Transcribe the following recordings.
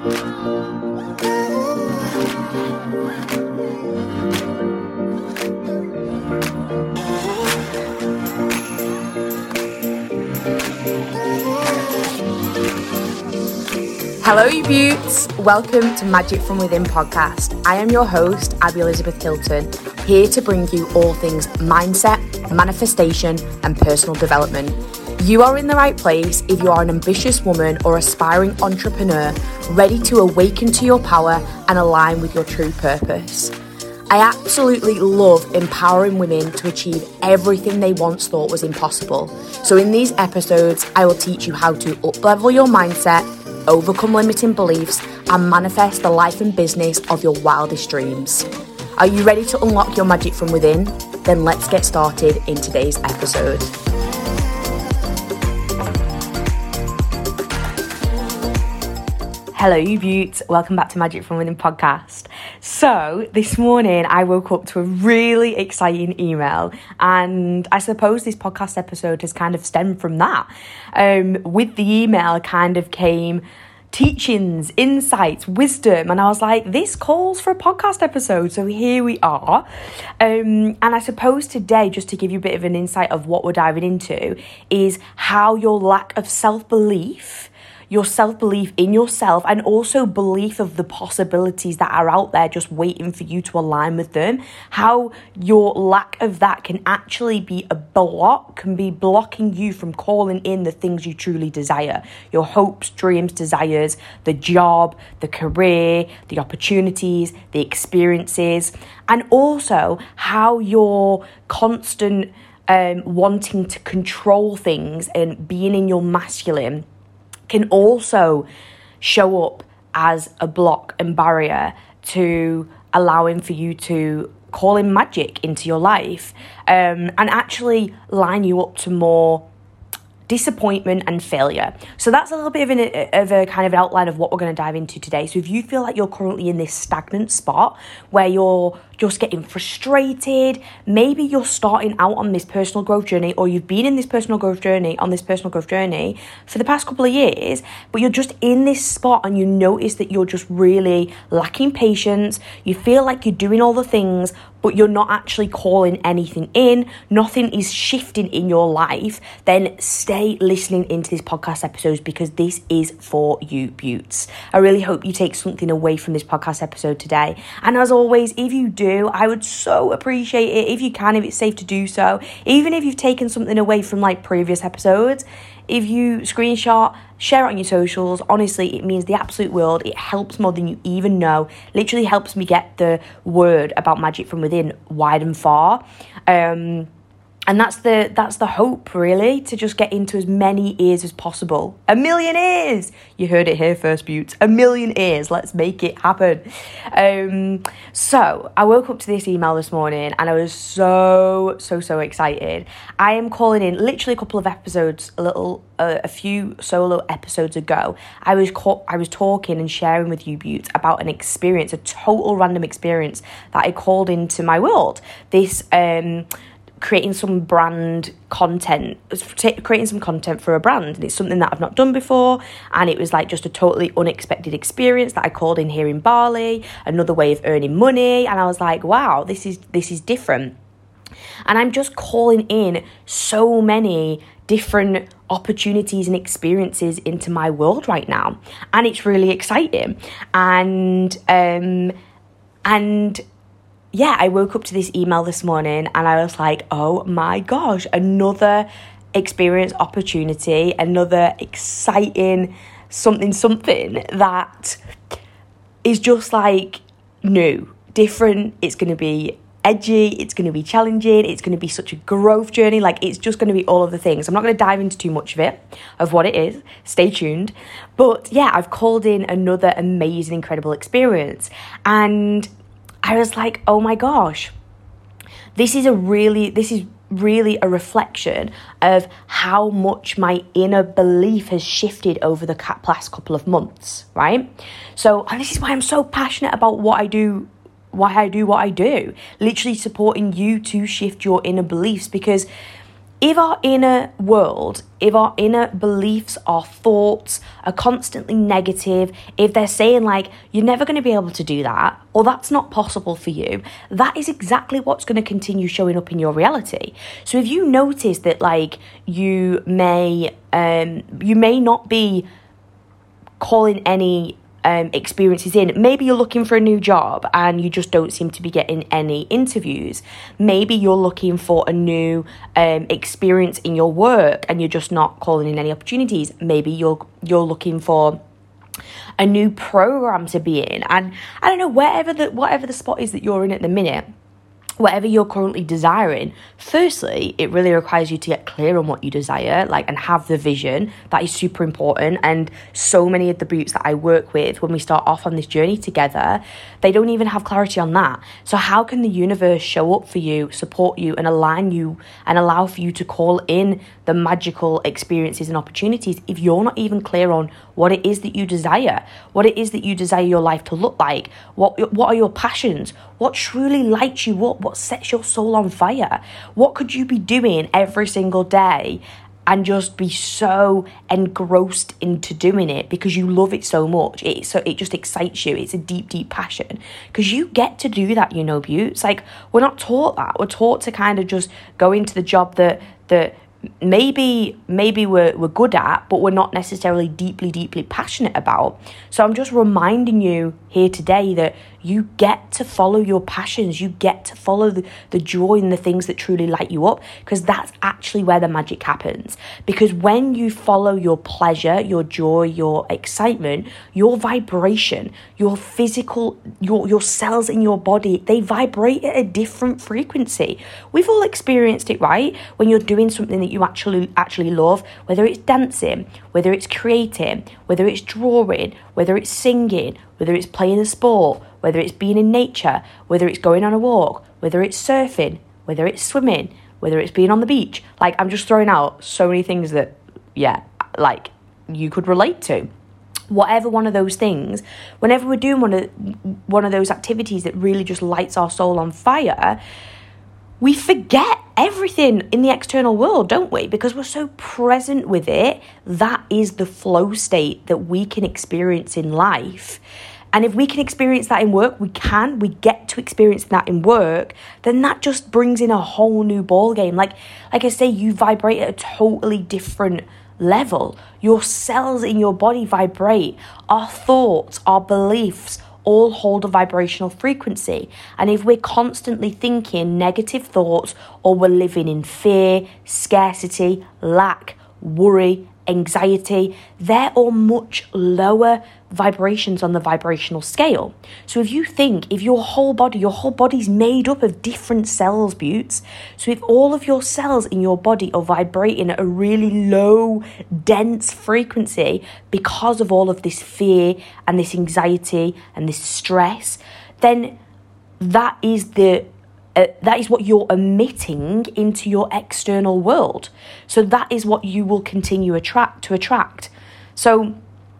Hello, you beauts. Welcome to Magic from Within podcast. I am your host, Abby Elizabeth Hilton, here to bring you all things mindset, manifestation, and personal development. You are in the right place if you are an ambitious woman or aspiring entrepreneur ready to awaken to your power and align with your true purpose. I absolutely love empowering women to achieve everything they once thought was impossible. So, in these episodes, I will teach you how to uplevel your mindset overcome limiting beliefs, and manifest the life and business of your wildest dreams. Are you ready to unlock your magic from within? Then let's get started in today's episode. Hello, you beauts. Welcome back to Magic from Within podcast. So, this morning I woke up to a really exciting email, and I suppose this podcast episode has kind of stemmed from that. Um, with the email, kind of came teachings, insights, wisdom. And I was like, this calls for a podcast episode. So here we are. Um, and I suppose today, just to give you a bit of an insight of what we're diving into, is how your lack of self belief your self belief in yourself and also belief of the possibilities that are out there just waiting for you to align with them. How your lack of that can actually be a block, can be blocking you from calling in the things you truly desire your hopes, dreams, desires, the job, the career, the opportunities, the experiences, and also how your constant um, wanting to control things and being in your masculine can also show up as a block and barrier to allowing for you to call in magic into your life um, and actually line you up to more disappointment and failure. So that's a little bit of, an, of a kind of outline of what we're going to dive into today. So if you feel like you're currently in this stagnant spot where you're just getting frustrated. Maybe you're starting out on this personal growth journey, or you've been in this personal growth journey, on this personal growth journey for the past couple of years, but you're just in this spot and you notice that you're just really lacking patience. You feel like you're doing all the things, but you're not actually calling anything in, nothing is shifting in your life, then stay listening into this podcast episodes because this is for you, Beauts. I really hope you take something away from this podcast episode today. And as always, if you do, I would so appreciate it if you can, if it's safe to do so. Even if you've taken something away from like previous episodes, if you screenshot, share it on your socials. Honestly, it means the absolute world. It helps more than you even know. Literally helps me get the word about magic from within wide and far. Um, and that's the that's the hope really to just get into as many ears as possible. A million ears! You heard it here first beauts a million ears. Let's make it happen. Um, so i woke up to this email this morning and i was so so so excited. I am calling in literally a couple of episodes a little uh, a few solo episodes ago. I was co- i was talking and sharing with you beauts about an experience a total random experience that i called into my world. This um creating some brand content, creating some content for a brand. And it's something that I've not done before. And it was like just a totally unexpected experience that I called in here in Bali, another way of earning money. And I was like, wow, this is this is different. And I'm just calling in so many different opportunities and experiences into my world right now. And it's really exciting. And um and yeah, I woke up to this email this morning and I was like, oh my gosh, another experience opportunity, another exciting something, something that is just like new, different. It's going to be edgy, it's going to be challenging, it's going to be such a growth journey. Like, it's just going to be all of the things. I'm not going to dive into too much of it, of what it is. Stay tuned. But yeah, I've called in another amazing, incredible experience. And I was like, oh my gosh, this is a really, this is really a reflection of how much my inner belief has shifted over the past couple of months, right? So, and this is why I'm so passionate about what I do, why I do what I do, literally supporting you to shift your inner beliefs because if our inner world, if our inner beliefs, our thoughts are constantly negative, if they're saying, like, you're never going to be able to do that, or that's not possible for you, that is exactly what's going to continue showing up in your reality. So if you notice that, like, you may, um, you may not be calling any um, experiences in. Maybe you're looking for a new job and you just don't seem to be getting any interviews. Maybe you're looking for a new um, experience in your work and you're just not calling in any opportunities. Maybe you're you're looking for a new program to be in and I don't know whatever the whatever the spot is that you're in at the minute whatever you're currently desiring. Firstly it really requires you to get clear on what you desire like and have the vision. That is super important and so many of the beauts that i work with when we start off on this journey together they don't even have clarity on that. So how can the universe show up for you support you and align you and allow for you to call in the magical experiences and opportunities if you're not even clear on what it is that you desire what it is that you desire your life to look like what what are your passions what truly lights you up what sets your soul on fire? What could you be doing every single day and just be so engrossed into doing it because you love it so much. It so it just excites you. It's a deep, deep passion because you get to do that. You know, but It's like we're not taught that. We're taught to kind of just go into the job that that maybe maybe we're, we're good at but we're not necessarily deeply deeply passionate about so i'm just reminding you here today that you get to follow your passions. You get to follow the, the joy and the things that truly light you up because that's actually where the magic happens. Because when you follow your pleasure your joy your excitement your vibration your physical your your cells in your body they vibrate at a different frequency. We've all experienced it right? When you're doing something that you actually actually love, whether it's dancing, whether it's creating, whether it's drawing, whether it's singing, whether it's playing a sport, whether it's being in nature, whether it's going on a walk, whether it's surfing, whether it's swimming, whether it's being on the beach. Like I'm just throwing out so many things that yeah, like you could relate to whatever one of those things whenever we're doing one of one of those activities that really just lights our soul on fire we forget everything in the external world, don't we? Because we're so present with it. That is the flow state that we can experience in life. And if we can experience that in work, we can, we get to experience that in work, then that just brings in a whole new ball game. Like like I say, you vibrate at a totally different level. Your cells in your body vibrate. Our thoughts, our beliefs, all hold a vibrational frequency. And if we're constantly thinking negative thoughts or we're living in fear, scarcity, lack, worry, anxiety, they're all much lower vibrations on the vibrational scale. So if you think, if your whole body, your whole body's made up of different cells, beauts. So if all of your cells in your body are vibrating at a really low, dense frequency because of all of this fear and this anxiety and this stress, then that is the uh, that is what you're emitting into your external world. So that is what you will continue attract to attract. So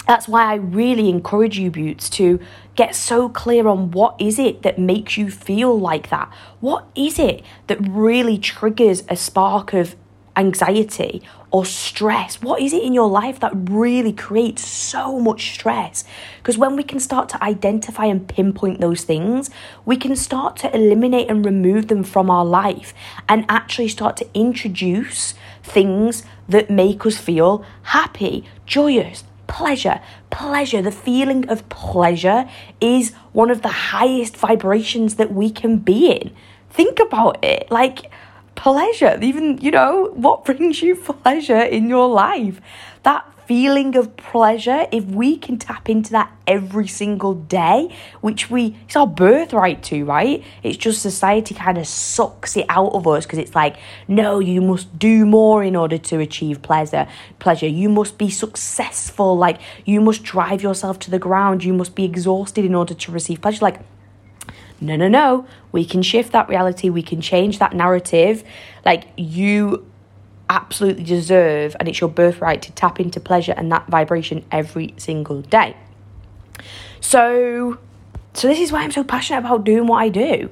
that's why I really encourage you, Beauts, to get so clear on what is it that makes you feel like that? What is it that really triggers a spark of anxiety or stress? What is it in your life that really creates so much stress? Because when we can start to identify and pinpoint those things, we can start to eliminate and remove them from our life and actually start to introduce things that make us feel happy, joyous, pleasure. Pleasure, the feeling of pleasure is one of the highest vibrations that we can be in. Think about it. Like, pleasure. Even, you know, what brings you pleasure in your life? That feeling of pleasure, if we can tap into that every single day, which we, it's our birthright to, right? It's just society kind of sucks it out of us because it's like, no, you must do more in order to achieve pleasure. Pleasure. You must be successful. Like, you must drive yourself to the ground. You must be exhausted in order to receive pleasure. Like, no, no, no. We can shift that reality. We can change that narrative. Like, you absolutely deserve, and it's your birthright to tap into pleasure and that vibration every single day. So, so this is why I'm so passionate about doing what I do.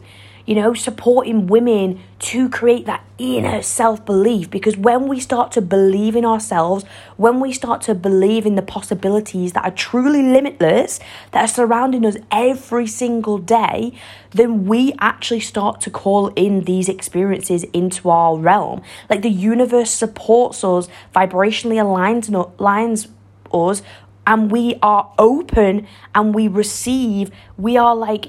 You know, supporting women to create that inner self belief. Because when we start to believe in ourselves, when we start to believe in the possibilities that are truly limitless, that are surrounding us every single day, then we actually start to call in these experiences into our realm. Like the universe supports us, vibrationally aligns, aligns us and we are open and we receive we are like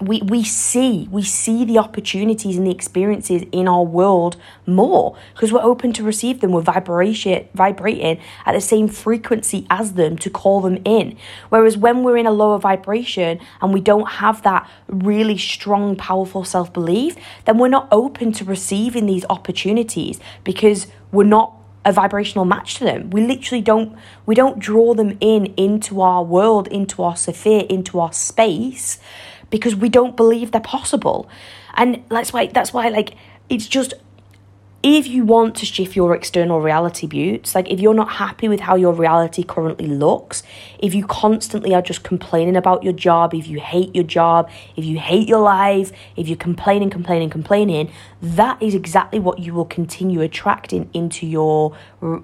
we, we see we see the opportunities and the experiences in our world more because we're open to receive them we're vibrating at the same frequency as them to call them in whereas when we're in a lower vibration and we don't have that really strong powerful self-belief then we're not open to receiving these opportunities because we're not a vibrational match to them. We literally don't we don't draw them in into our world, into our sphere, into our space because we don't believe they're possible. And that's why that's why like it's just if you want to shift your external reality beauts, like if you're not happy with how your reality currently looks, if you constantly are just complaining about your job, if you hate your job, if you hate your life, if you're complaining, complaining, complaining, that is exactly what you will continue attracting into your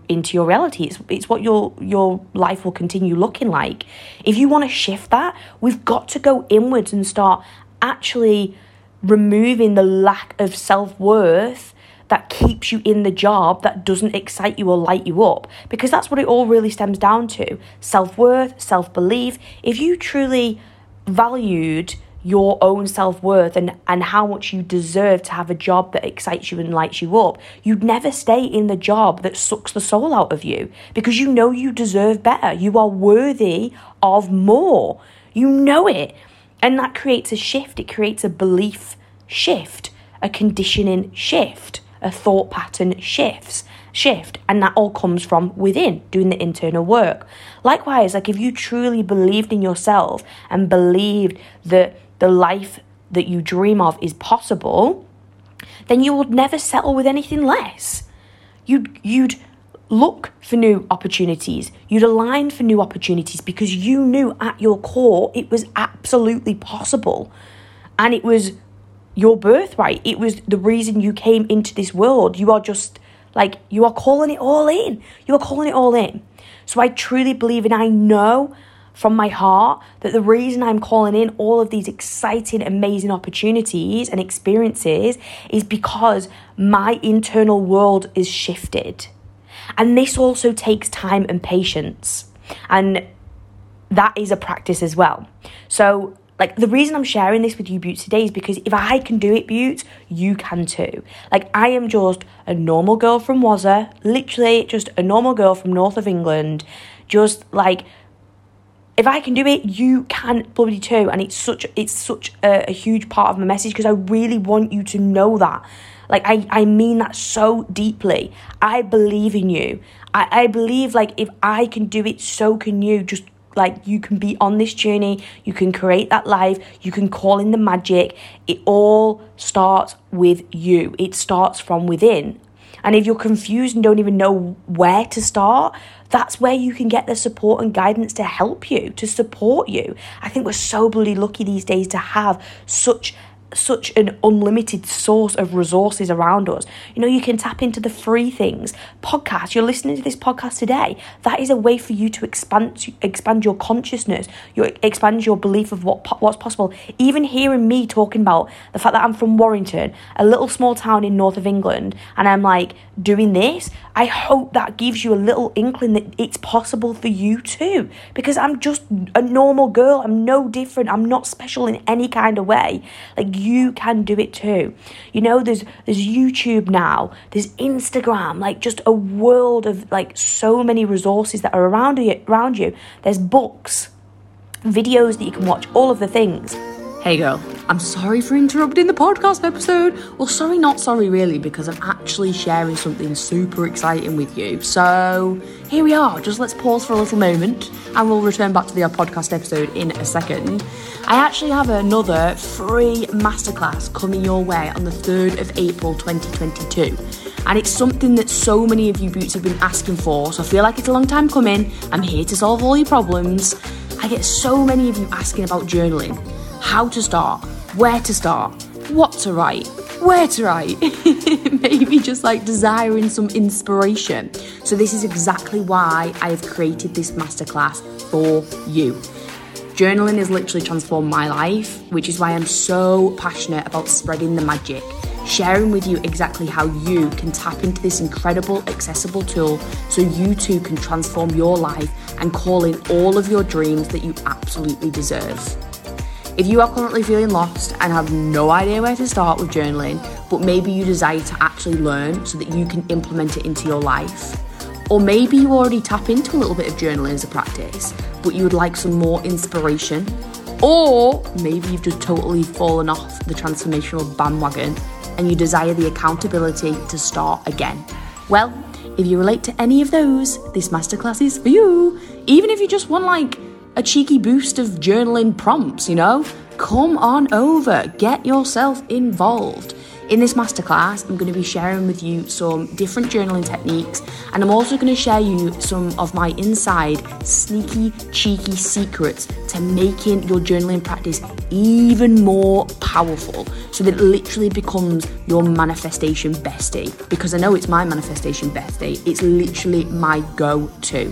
into your reality. It's, it's what your your life will continue looking like. If you want to shift that, we've got to go inwards and start actually removing the lack of self-worth that keeps you in the job that doesn't excite you or light you up. Because that's what it all really stems down to. Self-worth self-belief. If you truly valued your own self-worth and and how much you deserve to have a job that excites you and lights you up you'd never stay in the job that sucks the soul out of you. Because you know you deserve better. You are worthy of more. You know it. And that creates a shift. It creates a belief shift a conditioning shift a thought pattern shifts shift and that all comes from within doing the internal work. Likewise like if you truly believed in yourself and believed that the life that you dream of is possible then you would never settle with anything less. You'd you'd look for new opportunities. You'd align for new opportunities because you knew at your core it was absolutely possible. And it was your birthright. It was the reason you came into this world. You are just like, you are calling it all in. You are calling it all in. So I truly believe and I know from my heart that the reason I'm calling in all of these exciting, amazing opportunities and experiences is because my internal world is shifted. And this also takes time and patience. And that is a practice as well. So like the reason I'm sharing this with you, Beauts, today is because if I can do it, Beauts, you can too. Like I am just a normal girl from Wazza, literally just a normal girl from north of England, just like if I can do it, you can bloody too. And it's such it's such a, a huge part of my message because I really want you to know that. Like I, I mean that so deeply. I believe in you. I, I believe like if I can do it, so can you. Just like you can be on this journey, you can create that life, you can call in the magic. It all starts with you, it starts from within. And if you're confused and don't even know where to start, that's where you can get the support and guidance to help you, to support you. I think we're so bloody lucky these days to have such such an unlimited source of resources around us. You know, you can tap into the free things. Podcast, you're listening to this podcast today. That is a way for you to expand expand your consciousness, your expand your belief of what what's possible. Even hearing me talking about the fact that I'm from Warrington, a little small town in north of England, and I'm like doing this, I hope that gives you a little inkling that it's possible for you too. Because I'm just a normal girl. I'm no different. I'm not special in any kind of way. Like you can do it too. You know, there's there's YouTube now, there's Instagram, like just a world of like so many resources that are around you around you. There's books, videos that you can watch, all of the things. Hey girl, I'm sorry for interrupting the podcast episode. Well, sorry, not sorry, really, because I'm actually sharing something super exciting with you. So, here we are. Just let's pause for a little moment and we'll return back to the podcast episode in a second. I actually have another free masterclass coming your way on the 3rd of April 2022. And it's something that so many of you beauts have been asking for, so I feel like it's a long time coming. I'm here to solve all your problems. I get so many of you asking about journaling how to start, where to start, what to write, where to write, maybe just like desiring some inspiration. So, this is exactly why I have created this masterclass for you. Journaling has literally transformed my life, which is why I'm so passionate about spreading the magic, sharing with you exactly how you can tap into this incredible, accessible tool so you too can transform your life and call in all of your dreams that you absolutely deserve. If you are currently feeling lost and have no idea where to start with journaling, but maybe you desire to actually learn so that you can implement it into your life, or maybe you already tap into a little bit of journaling as a practice, but you would like some more inspiration, or maybe you've just totally fallen off the transformational bandwagon and you desire the accountability to start again. Well, if you relate to any of those, this masterclass is for you. Even if you just want like a cheeky boost of journaling prompts, you know? Come on over, get yourself involved. In this masterclass, I'm going to be sharing with you some different journaling techniques, and I'm also going to share you some of my inside sneaky, cheeky secrets to making your journaling practice even more powerful so that it literally becomes your manifestation bestie. Because I know it's my manifestation bestie, it's literally my go to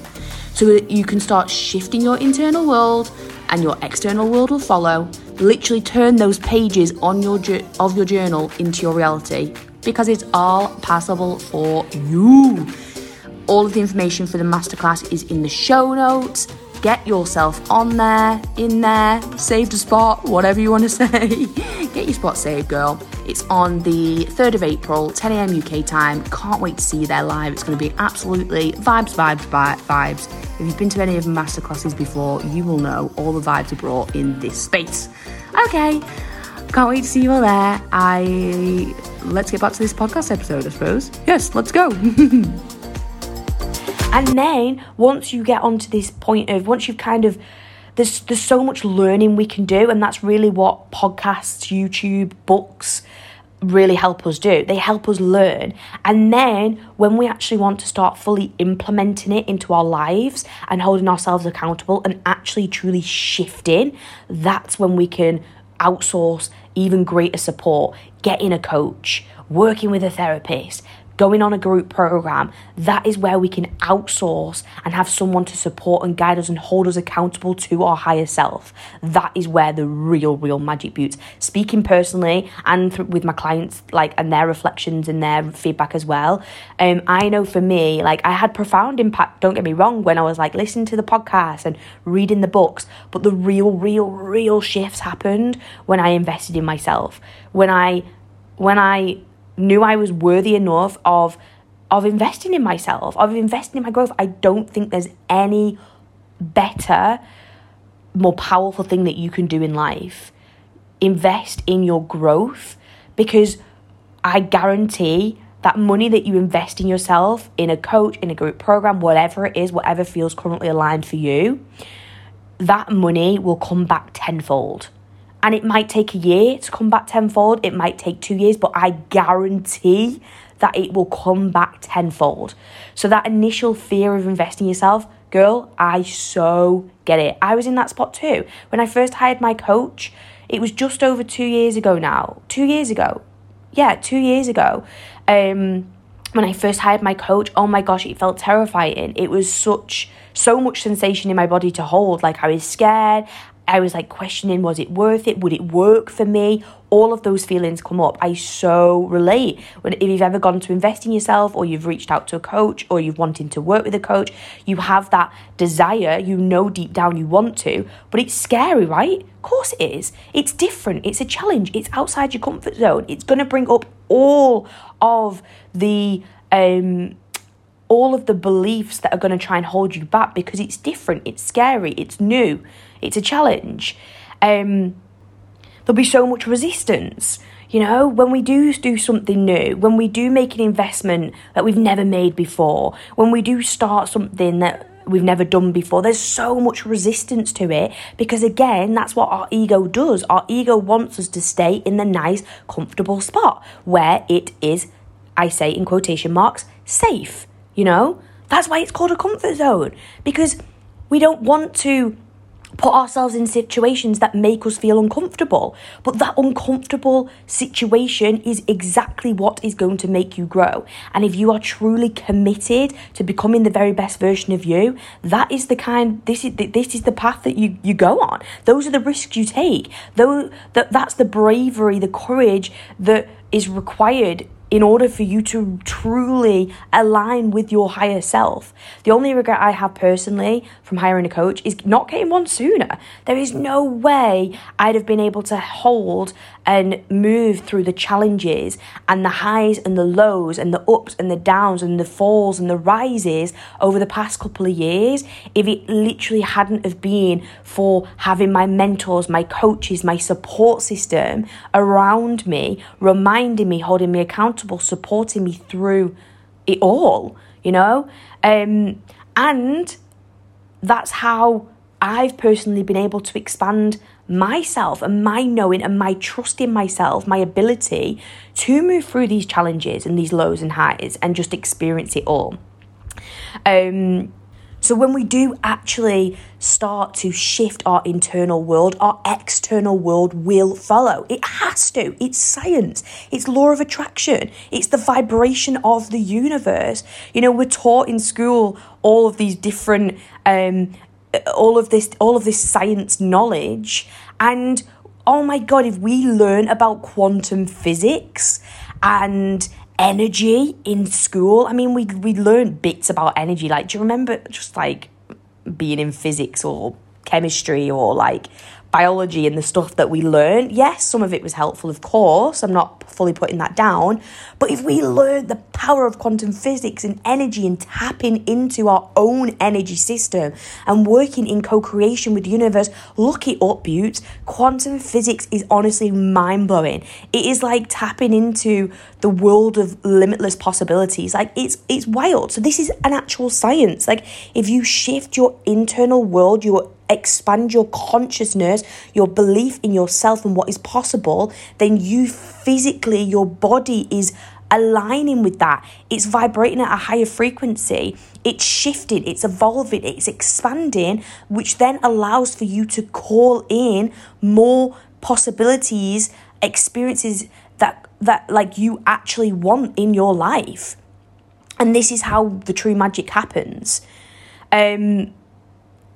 so that you can start shifting your internal world and your external world will follow. Literally turn those pages on your of your journal into your reality because it's all possible for you. All of the information for the masterclass is in the show notes. Get yourself on there, in there, saved a spot, whatever you want to say. Get your spot saved, girl. It's on the 3rd of April, 10 a.m. UK time. Can't wait to see you there live. It's going to be absolutely vibes, vibes, vibes. If you've been to any of the masterclasses before, you will know all the vibes are brought in this space. Okay, can't wait to see you all there. I let's get back to this podcast episode, I suppose. Yes, let's go. And then once you get onto this point of once you've kind of there's there's so much learning we can do, and that's really what podcasts, YouTube, books really help us do. They help us learn. And then when we actually want to start fully implementing it into our lives and holding ourselves accountable and actually truly shifting, that's when we can outsource even greater support, getting a coach, working with a therapist, going on a group program, that is where we can outsource and have someone to support and guide us and hold us accountable to our higher self. That is where the real, real magic beauts. Speaking personally and th- with my clients, like, and their reflections and their feedback as well. Um, I know for me, like, I had profound impact, don't get me wrong, when I was like listening to the podcast and reading the books, but the real, real, real shifts happened when I invested in myself. When I, when I, knew I was worthy enough of of investing in myself, of investing in my growth. I don't think there's any better, more powerful thing that you can do in life. Invest in your growth because I guarantee that money that you invest in yourself, in a coach, in a group program, whatever it is, whatever feels currently aligned for you, that money will come back tenfold. And it might take a year to come back tenfold, it might take two years, but I guarantee that it will come back tenfold. So, that initial fear of investing yourself, girl, I so get it. I was in that spot too. When I first hired my coach, it was just over two years ago now. Two years ago. Yeah, two years ago. Um, when I first hired my coach, oh my gosh, it felt terrifying. It was such so much sensation in my body to hold. Like I was scared. I was like questioning, was it worth it? Would it work for me? All of those feelings come up. I so relate. When if you've ever gone to invest in yourself or you've reached out to a coach or you've wanted to work with a coach, you have that desire, you know deep down you want to, but it's scary, right? Of course it is. It's different. It's a challenge. It's outside your comfort zone. It's gonna bring up all of the um all of the beliefs that are going to try and hold you back because it's different, it's scary, it's new, it's a challenge. Um, there'll be so much resistance. You know, when we do do something new, when we do make an investment that we've never made before, when we do start something that we've never done before, there's so much resistance to it because, again, that's what our ego does. Our ego wants us to stay in the nice, comfortable spot where it is, I say in quotation marks, safe. You know, that's why it's called a comfort zone because we don't want to put ourselves in situations that make us feel uncomfortable. But that uncomfortable situation is exactly what is going to make you grow. And if you are truly committed to becoming the very best version of you, that is the kind this is this is the path that you you go on. Those are the risks you take. Though that that's the bravery, the courage that is required in order for you to truly align with your higher self. The only regret I have personally from hiring a coach is not getting one sooner. There is no way I'd have been able to hold and move through the challenges and the highs and the lows and the ups and the downs and the falls and the rises over the past couple of years if it literally hadn't have been for having my mentors, my coaches, my support system around me, reminding me, holding me accountable supporting me through it all, you know? Um, and that's how I've personally been able to expand myself and my knowing and my trust in myself, my ability to move through these challenges and these lows and highs and just experience it all. Um, so, when we do actually start to shift our internal world, our external world will follow. It has to. It's science, it's law of attraction, it's the vibration of the universe. You know, we're taught in school all of these different, um, all of this, all of this science knowledge, and oh my god, if we learn about quantum physics and energy in school. I mean, we we learned bits about energy. Like, do you remember just like being in physics or chemistry or like biology and the stuff that we learned, yes, some of it was helpful, of course. I'm not fully putting that down. But if we learn the power of quantum physics and energy and tapping into our own energy system and working in co creation with the universe, look it up, Beauts. Quantum physics is honestly mind blowing. It is like tapping into the world of limitless possibilities. Like it's it's wild. So this is an actual science. Like if you shift your internal world, your expand your consciousness, your belief in yourself and what is possible, then you physically, your body is aligning with that. It's vibrating at a higher frequency. It's shifting, it's evolving, it's expanding, which then allows for you to call in more possibilities, experiences that that like you actually want in your life. And this is how the true magic happens. Um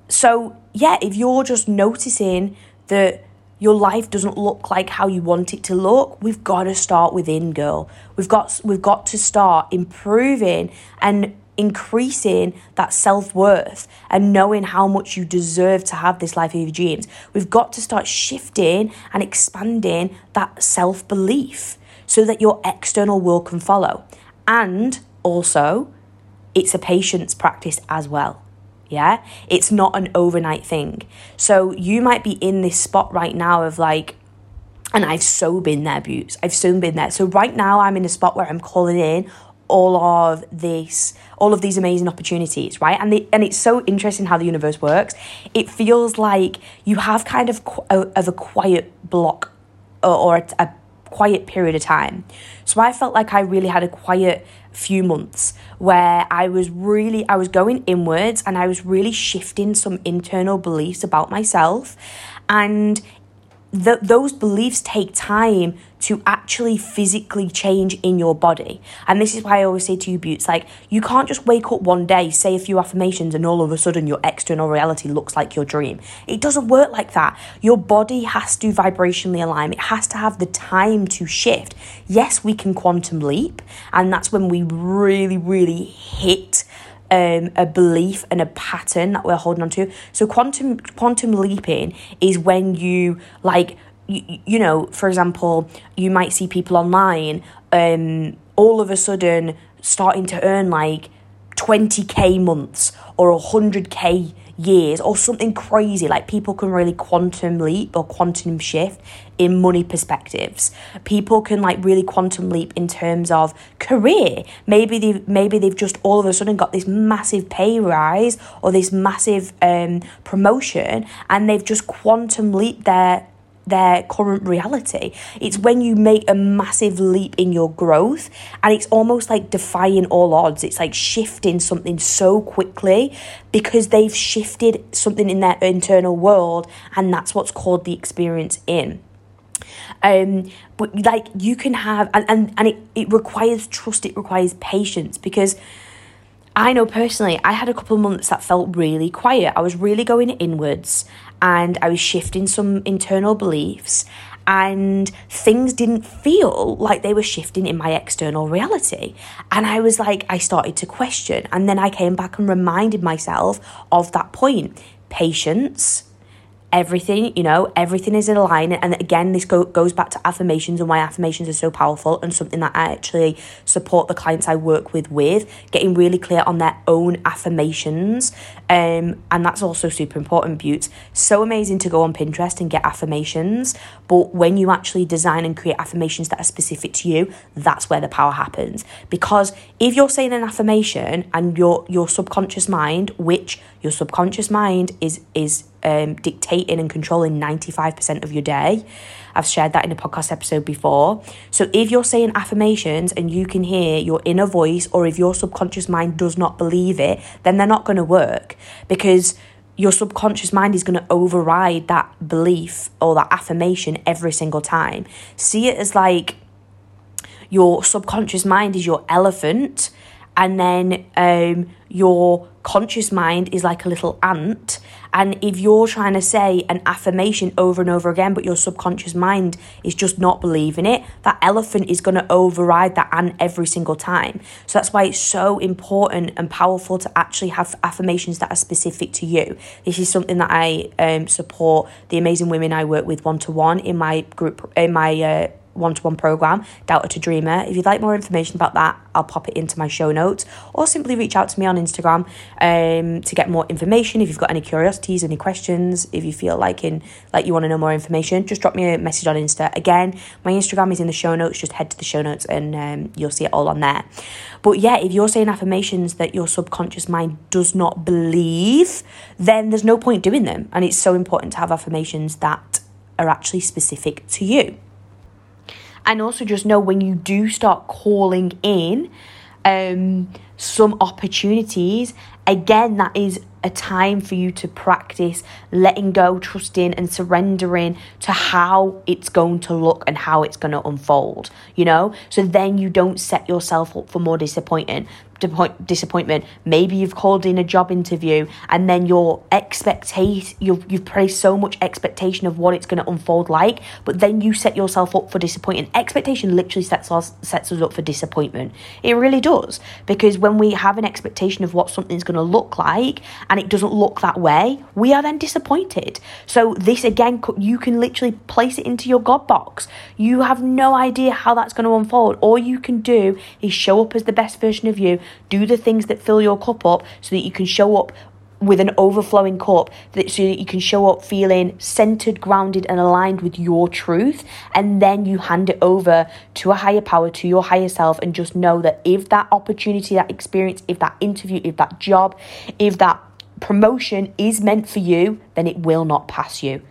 so yeah, if you're just noticing that your life doesn't look like how you want it to look, we've got to start within, girl. We've got we've got to start improving and increasing that self-worth and knowing how much you deserve to have this life of your dreams. We've got to start shifting and expanding that self-belief so that your external world can follow. And also, it's a patience practice as well. Yeah, it's not an overnight thing. So you might be in this spot right now of like, and I've so been there, Beauts. I've so been there. So right now I'm in a spot where I'm calling in all of this all of these amazing opportunities right and the, and it's so interesting how the universe works it feels like you have kind of qu- of a quiet block or, or a, a quiet period of time. So i felt like i really had a quiet few months where I was really I was going inwards and I was really shifting some internal beliefs about myself. And the, those beliefs take time to actually physically change in your body. And this is why I always say to you, Beauts, like, you can't just wake up one day, say a few affirmations, and all of a sudden your external reality looks like your dream. It doesn't work like that. Your body has to vibrationally align, it has to have the time to shift. Yes, we can quantum leap, and that's when we really, really hit um, a belief and a pattern that we're holding on to. So quantum quantum leaping is when you like you, you know, for example, you might see people online um all of a sudden starting to earn like 20k months or 100k years or something crazy. Like people can really quantum leap or quantum shift in money perspectives. People can like really quantum leap in terms of career. Maybe they maybe they've just all of a sudden got this massive pay rise or this massive um, promotion and they've just quantum leap their their current reality. It's when you make a massive leap in your growth and it's almost like defying all odds. It's like shifting something so quickly because they've shifted something in their internal world and that's what's called the experience in. Um, but like you can have and, and, and it, it requires trust, it requires patience because I know personally, I had a couple of months that felt really quiet. I was really going inwards and I was shifting some internal beliefs, and things didn't feel like they were shifting in my external reality. And I was like, I started to question. And then I came back and reminded myself of that point patience everything, you know, everything is in alignment. And again, this go- goes back to affirmations and why affirmations are so powerful and something that I actually support the clients I work with with, getting really clear on their own affirmations. Um, and that's also super important, Beauts. So amazing to go on Pinterest and get affirmations. But when you actually design and create affirmations that are specific to you, that's where the power happens. Because if you're saying an affirmation and your your subconscious mind, which your subconscious mind is is um, dictating and controlling 95% of your day. I've shared that in a podcast episode before. So if you're saying affirmations and you can hear your inner voice, or if your subconscious mind does not believe it, then they're not going to work because your subconscious mind is going to override that belief or that affirmation every single time. See it as like your subconscious mind is your elephant, and then um, your conscious mind is like a little ant. And if you're trying to say an affirmation over and over again, but your subconscious mind is just not believing it, that elephant is going to override that ant every single time. So that's why it's so important and powerful to actually have affirmations that are specific to you. This is something that I um, support the amazing women I work with one to one in my group, in my uh, one to one program, Doubter to Dreamer. If you'd like more information about that, I'll pop it into my show notes or simply reach out to me on Instagram um, to get more information. If you've got any curiosities, any questions, if you feel like in like you want to know more information, just drop me a message on Insta. Again, my Instagram is in the show notes. Just head to the show notes and um, you'll see it all on there. But yeah, if you're saying affirmations that your subconscious mind does not believe, then there's no point doing them. And it's so important to have affirmations that are actually specific to you and also just know when you do start calling in um, some opportunities, again, that is a time for you to practice letting go, trusting, and surrendering to how it's going to look and how it's going to unfold, you know? So then you don't set yourself up for more disappointment disappointment. Maybe you've called in a job interview and then your expectation you've you've placed so much expectation of what it's going to unfold like, but then you set yourself up for disappointment. Expectation literally sets us sets us up for disappointment. It really does because when we have an expectation of what something's going to look like and it doesn't look that way, we are then disappointed. So this again, you can literally place it into your God box. You have no idea how that's going to unfold. All you can do is show up as the best version of you do the things that fill your cup up so that you can show up with an overflowing cup that so that you can show up feeling centered grounded and aligned with your truth and then you hand it over to a higher power to your higher self and just know that if that opportunity that experience if that interview if that job if that promotion is meant for you then it will not pass you.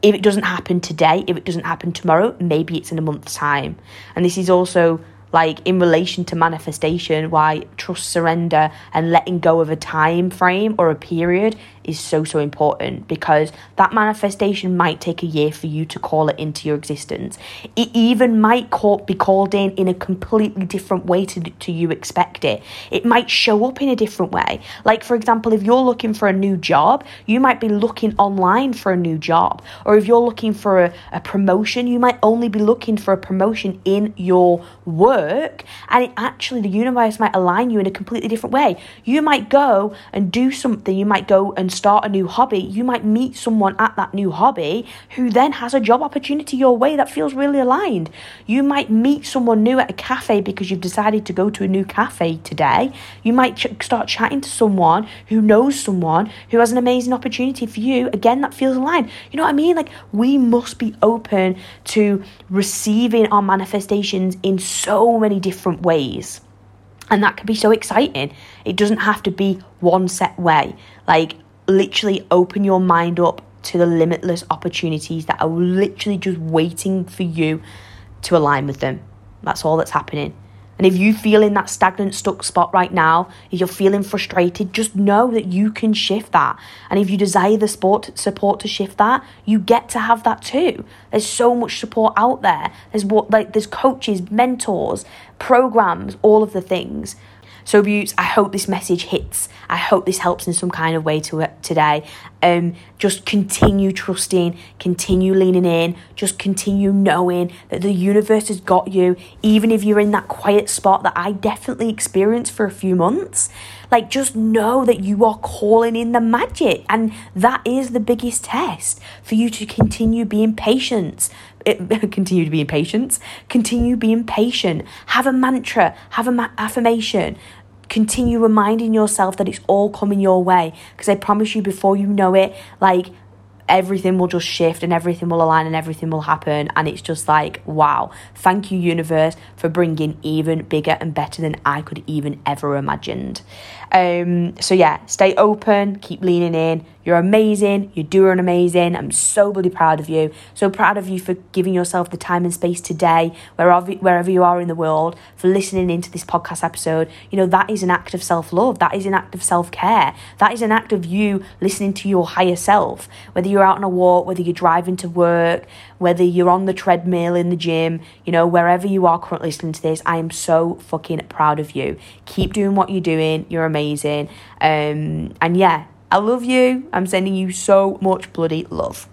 If it doesn't happen today if it doesn't happen tomorrow maybe it's in a month's time. And this is also like in relation to manifestation why trust surrender and letting go of a time frame or a period is so so important because that manifestation might take a year for you to call it into your existence. It even might call, be called in in a completely different way to, to you expect it. It might show up in a different way. Like for example if you're looking for a new job you might be looking online for a new job. Or if you're looking for a, a promotion you might only be looking for a promotion in your work. And it actually the universe might align you in a completely different way. You might go and do something. You might go and start a new hobby you might meet someone at that new hobby who then has a job opportunity your way that feels really aligned you might meet someone new at a cafe because you've decided to go to a new cafe today you might ch- start chatting to someone who knows someone who has an amazing opportunity for you again that feels aligned you know what i mean like we must be open to receiving our manifestations in so many different ways. And that can be so exciting. It doesn't have to be one set way. Like, literally open your mind up to the limitless opportunities that are literally just waiting for you to align with them. That's all that's happening. And if you feel in that stagnant, stuck spot right now, if you're feeling frustrated, just know that you can shift that. And if you desire the support, support to shift that, you get to have that too. There's so much support out there. There's what like there's coaches, mentors, programs, all of the things. So, Beauts, I hope this message hits. I hope this helps in some kind of way to today. Um, just continue trusting, continue leaning in, just continue knowing that the universe has got you, even if you're in that quiet spot that I definitely experienced for a few months. Like, just know that you are calling in the magic, and that is the biggest test for you to continue being patient. continue to be impatient. Continue being patient. Have a mantra. Have an ma- affirmation continue reminding yourself that it's all coming your way because I promise you before you know it like everything will just shift and everything will align and everything will happen and it's just like wow thank you universe for bringing even bigger and better than I could even ever imagined um so yeah stay open keep leaning in you're amazing. You're doing amazing. I'm so bloody proud of you. So proud of you for giving yourself the time and space today, wherever wherever you are in the world, for listening into this podcast episode. You know that is an act of self love. That is an act of self care. That is an act of you listening to your higher self. Whether you're out on a walk, whether you're driving to work, whether you're on the treadmill in the gym, you know wherever you are currently listening to this, I am so fucking proud of you. Keep doing what you're doing. You're amazing. Um, and yeah, I love you. I'm sending you so much bloody love.